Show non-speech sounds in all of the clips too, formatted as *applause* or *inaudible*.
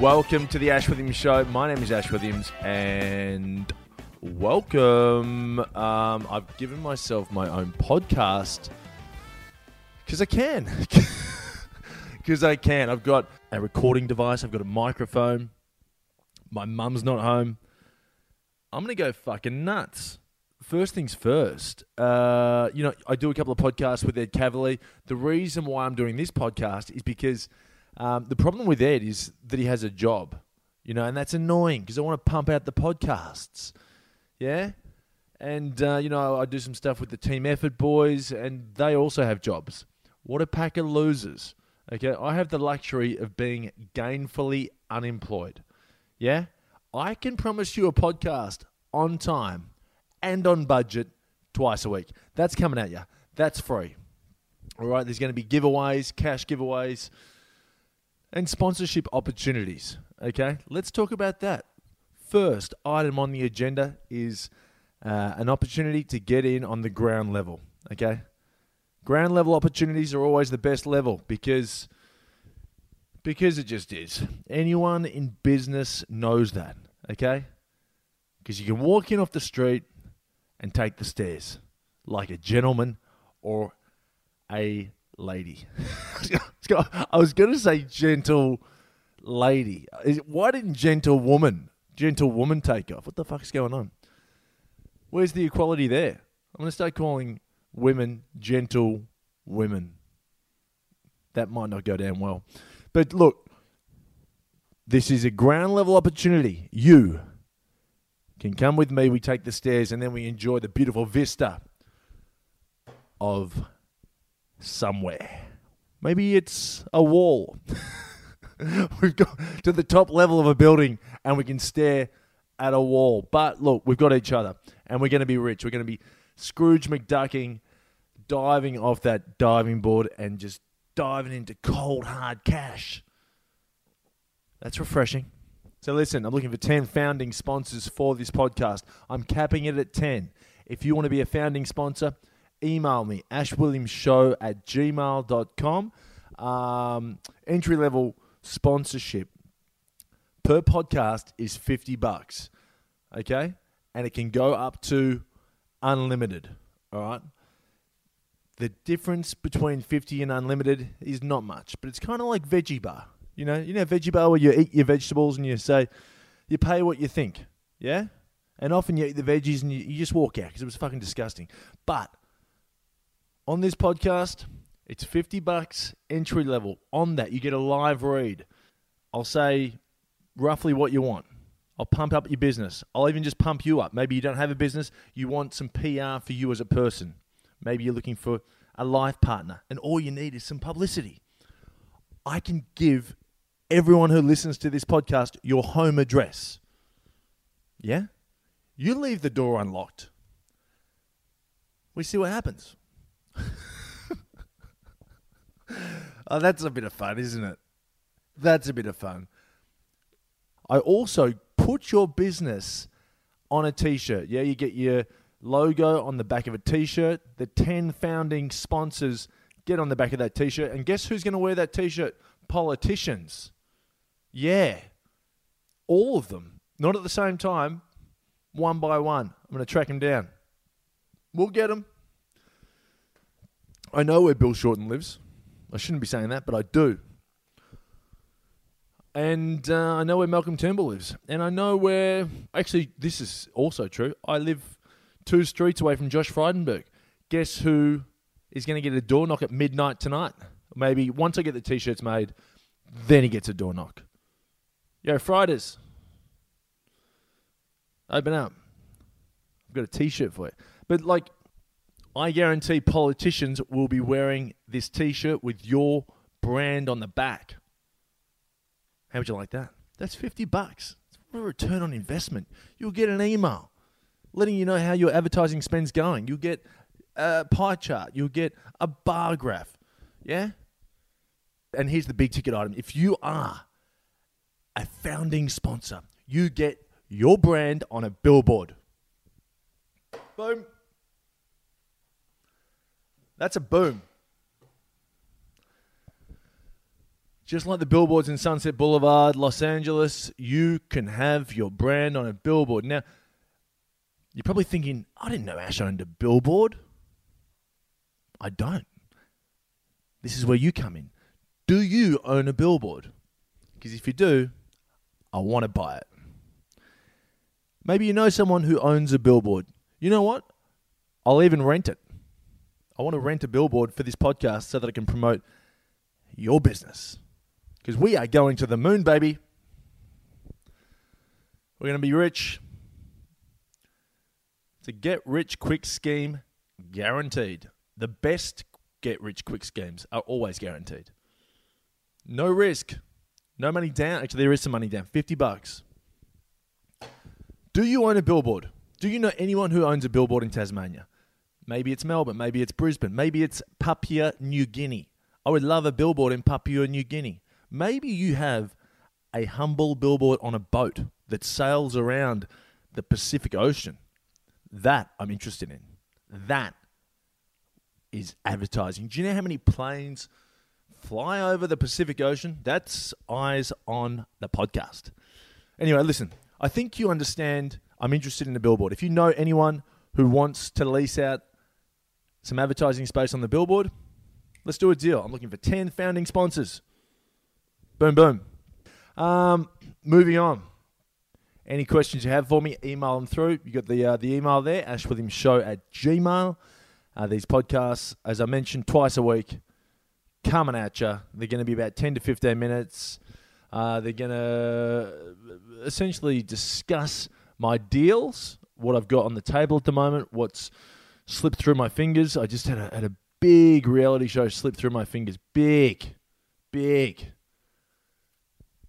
Welcome to the Ash Williams Show. My name is Ash Williams, and welcome. Um, I've given myself my own podcast because I can. *laughs* Because I can. I've got a recording device, I've got a microphone. My mum's not home. I'm going to go fucking nuts. First things first, uh, you know, I do a couple of podcasts with Ed Cavalier. The reason why I'm doing this podcast is because um, the problem with Ed is that he has a job, you know, and that's annoying because I want to pump out the podcasts. Yeah. And, uh, you know, I do some stuff with the Team Effort boys, and they also have jobs. What a pack of losers. Okay. I have the luxury of being gainfully unemployed. Yeah. I can promise you a podcast on time and on budget twice a week. That's coming at you. That's free. All right. There's going to be giveaways, cash giveaways and sponsorship opportunities. Okay, let's talk about that. First item on the agenda is uh, an opportunity to get in on the ground level. Okay, ground level opportunities are always the best level because because it just is. Anyone in business knows that. Okay, because you can walk in off the street and take the stairs like a gentleman or a lady. *laughs* I was going to say gentle lady. Why didn't gentle woman, gentle woman take off? What the fuck's going on? Where's the equality there? I'm going to start calling women gentle women. That might not go down well. But look, this is a ground level opportunity. You can come with me. We take the stairs and then we enjoy the beautiful vista of somewhere. Maybe it's a wall. *laughs* we've got to the top level of a building and we can stare at a wall. But look, we've got each other and we're going to be rich. We're going to be Scrooge McDucking, diving off that diving board and just diving into cold, hard cash. That's refreshing. So listen, I'm looking for 10 founding sponsors for this podcast. I'm capping it at 10. If you want to be a founding sponsor, email me, ashwilliamsshow at gmail.com. Um, entry level sponsorship per podcast is 50 bucks. Okay? And it can go up to unlimited. All right? The difference between 50 and unlimited is not much, but it's kind of like veggie bar. You know, you know veggie bar where you eat your vegetables and you say you pay what you think. Yeah? And often you eat the veggies and you, you just walk out because it was fucking disgusting. But on this podcast, it's 50 bucks entry level. On that, you get a live read. I'll say roughly what you want. I'll pump up your business. I'll even just pump you up. Maybe you don't have a business, you want some PR for you as a person. Maybe you're looking for a life partner, and all you need is some publicity. I can give everyone who listens to this podcast your home address. Yeah? You leave the door unlocked. We see what happens. *laughs* oh, that's a bit of fun, isn't it? That's a bit of fun. I also put your business on a t shirt. Yeah, you get your logo on the back of a t shirt. The 10 founding sponsors get on the back of that t shirt. And guess who's going to wear that t shirt? Politicians. Yeah. All of them. Not at the same time, one by one. I'm going to track them down. We'll get them. I know where Bill Shorten lives. I shouldn't be saying that, but I do. And uh, I know where Malcolm Turnbull lives. And I know where. Actually, this is also true. I live two streets away from Josh Frydenberg. Guess who is going to get a door knock at midnight tonight? Maybe once I get the t shirts made, then he gets a door knock. Yo, Fridays. Open up. I've got a t shirt for you. But, like, I guarantee politicians will be wearing this t shirt with your brand on the back. How would you like that? That's 50 bucks. It's a return on investment. You'll get an email letting you know how your advertising spend's going. You'll get a pie chart. You'll get a bar graph. Yeah? And here's the big ticket item. If you are a founding sponsor, you get your brand on a billboard. Boom. That's a boom. Just like the billboards in Sunset Boulevard, Los Angeles, you can have your brand on a billboard. Now, you're probably thinking, I didn't know Ash owned a billboard. I don't. This is where you come in. Do you own a billboard? Because if you do, I want to buy it. Maybe you know someone who owns a billboard. You know what? I'll even rent it. I want to rent a billboard for this podcast so that I can promote your business. Because we are going to the moon, baby. We're going to be rich. It's a get rich quick scheme guaranteed. The best get rich quick schemes are always guaranteed. No risk. No money down. Actually, there is some money down. 50 bucks. Do you own a billboard? Do you know anyone who owns a billboard in Tasmania? Maybe it's Melbourne. Maybe it's Brisbane. Maybe it's Papua New Guinea. I would love a billboard in Papua New Guinea. Maybe you have a humble billboard on a boat that sails around the Pacific Ocean. That I'm interested in. That is advertising. Do you know how many planes fly over the Pacific Ocean? That's eyes on the podcast. Anyway, listen, I think you understand I'm interested in a billboard. If you know anyone who wants to lease out some advertising space on the billboard, let's do a deal. I'm looking for 10 founding sponsors. Boom, boom. Um, moving on. Any questions you have for me, email them through. You got the uh, the email there, ashwilliamsshow at gmail. Uh, these podcasts, as I mentioned, twice a week, coming at you. They're going to be about 10 to 15 minutes. Uh, they're going to essentially discuss my deals, what I've got on the table at the moment, what's slipped through my fingers. I just had a, had a big reality show slip through my fingers. Big, big.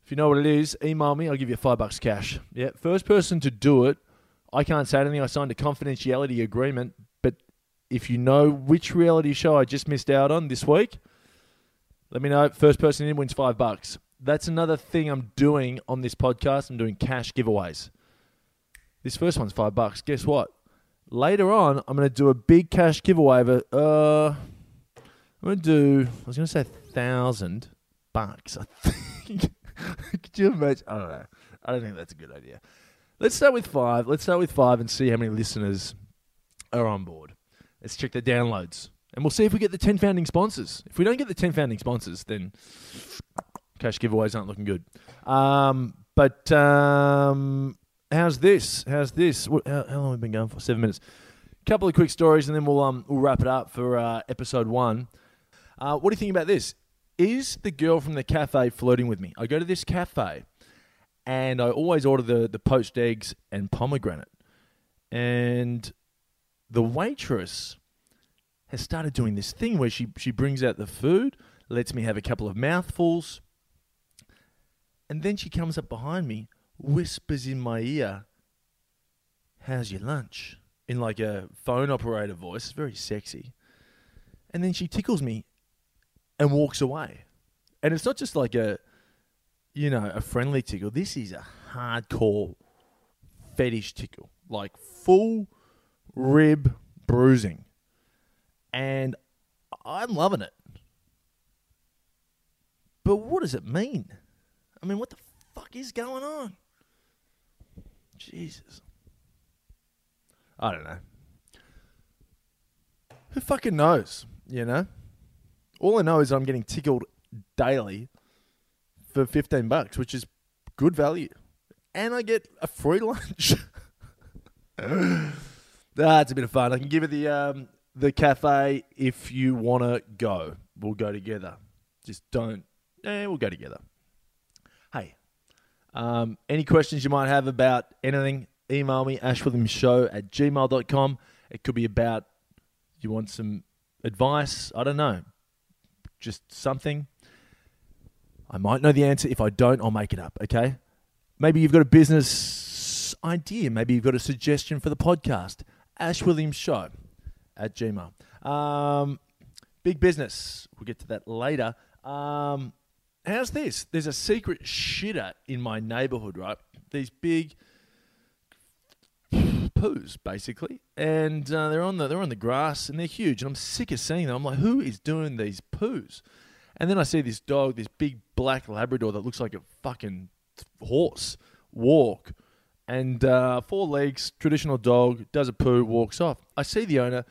If you know what it is, email me. I'll give you five bucks cash. Yeah, first person to do it. I can't say anything. I signed a confidentiality agreement. But if you know which reality show I just missed out on this week, let me know. First person in wins five bucks. That's another thing I'm doing on this podcast. I'm doing cash giveaways. This first one's five bucks. Guess what? Later on, I'm going to do a big cash giveaway of a, uh, I'm going to do, I was going to say thousand bucks. I think. *laughs* Could you imagine? I don't know. I don't think that's a good idea. Let's start with five. Let's start with five and see how many listeners are on board. Let's check the downloads. And we'll see if we get the 10 founding sponsors. If we don't get the 10 founding sponsors, then cash giveaways aren't looking good. Um, but um, how's this? How's this? What, how, how, long have we been going for? Seven minutes. A Couple of quick stories, and then we'll um, we'll wrap it up for uh, episode one. Uh, what do you think about this? is the girl from the cafe flirting with me? I go to this cafe and I always order the, the poached eggs and pomegranate. And the waitress has started doing this thing where she, she brings out the food, lets me have a couple of mouthfuls, and then she comes up behind me, whispers in my ear, How's your lunch? In like a phone operator voice. It's very sexy. And then she tickles me and walks away. And it's not just like a, you know, a friendly tickle. This is a hardcore fetish tickle, like full rib bruising. And I'm loving it. But what does it mean? I mean, what the fuck is going on? Jesus. I don't know. Who fucking knows, you know? All I know is I'm getting tickled daily for 15 bucks, which is good value. And I get a free *laughs* lunch. That's a bit of fun. I can give it the um, the cafe if you want to go. We'll go together. Just don't. Eh, we'll go together. Um, any questions you might have about anything, email me, ashwilliamsshow at gmail.com. It could be about you want some advice. I don't know just something. I might know the answer. If I don't, I'll make it up, okay? Maybe you've got a business idea. Maybe you've got a suggestion for the podcast. Ash Williams Show at Gmail. Um, big business. We'll get to that later. Um, how's this? There's a secret shitter in my neighborhood, right? These big poos, basically, and uh, they're on the they're on the grass and they're huge. And I'm sick of seeing them. I'm like, who is doing these poos? And then I see this dog, this big black Labrador that looks like a fucking horse, walk. And uh, four legs, traditional dog, does a poo, walks off. I see the owner.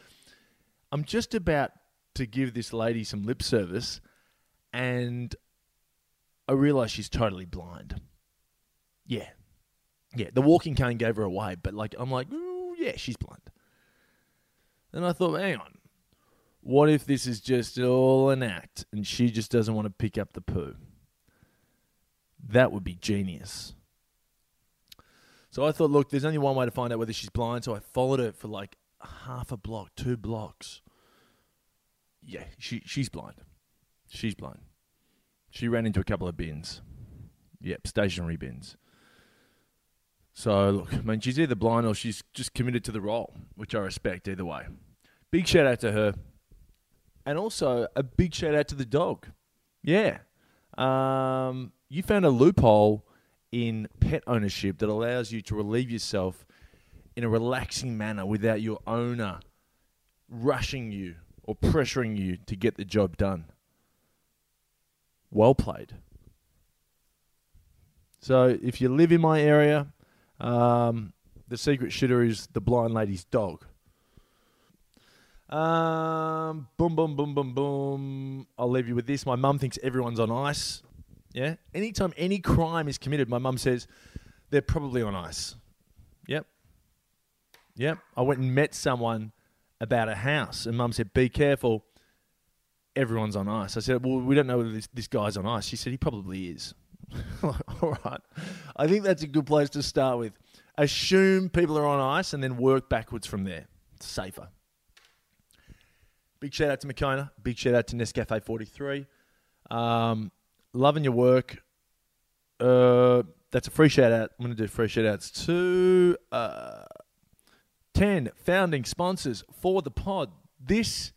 I'm just about to give this lady some lip service, and I realize she's totally blind. Yeah. Yeah, the walking cane gave her away, but like I'm like, yeah, she's blind. And I thought, hang on, what if this is just all an act and she just doesn't want to pick up the poo? That would be genius. So I thought, look, there's only one way to find out whether she's blind. So I followed her for like half a block, two blocks. Yeah, she she's blind. She's blind. She ran into a couple of bins. Yep, stationary bins. So look, I mean, she's either blind or she's just committed to the role, which I respect either way. Big shout out to her, and also a big shout out to the dog. Yeah, um, you found a loophole in pet ownership that allows you to relieve yourself in a relaxing manner without your owner rushing you or pressuring you to get the job done. Well played. So if you live in my area, um, the secret shitter is the blind lady's dog. Um, boom, boom, boom, boom, boom. I'll leave you with this. My mum thinks everyone's on ice. Yeah. Anytime any crime is committed, my mum says they're probably on ice. Yep. Yep. I went and met someone about a house, and mum said, Be careful. Everyone's on ice. I said, Well, we don't know whether this, this guy's on ice. She said, He probably is. *laughs* All right. I think that's a good place to start with. Assume people are on ice and then work backwards from there. It's safer. Big shout out to Moccona. Big shout out to Nescafe 43. Um, loving your work. Uh, that's a free shout out. I'm going to do free shout outs to uh, 10 founding sponsors for the pod. This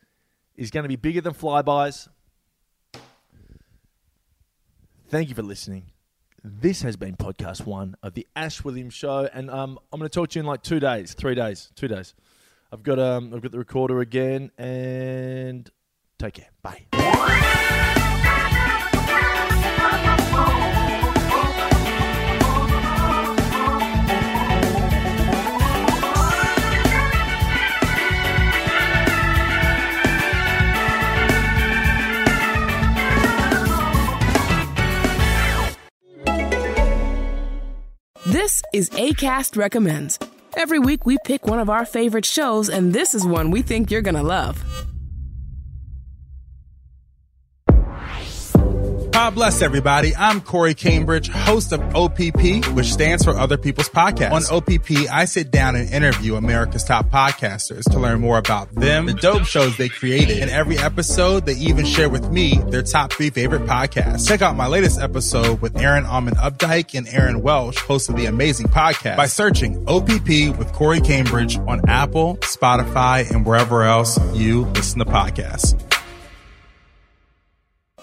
is going to be bigger than Flybuys. Thank you for listening. This has been podcast one of the Ash Williams Show, and um, I'm going to talk to you in like two days, three days, two days. I've got um, I've got the recorder again, and take care. Bye. This is ACAST Recommends. Every week we pick one of our favorite shows, and this is one we think you're to love. God bless everybody. I'm Corey Cambridge, host of OPP, which stands for Other People's Podcast. On OPP, I sit down and interview America's top podcasters to learn more about them, the dope shows they created. In every episode, they even share with me their top three favorite podcasts. Check out my latest episode with Erin Allmann Updyke and Erin Welsh, host of the amazing podcast, by searching OPP with Corey Cambridge on Apple, Spotify, and wherever else you listen to podcasts.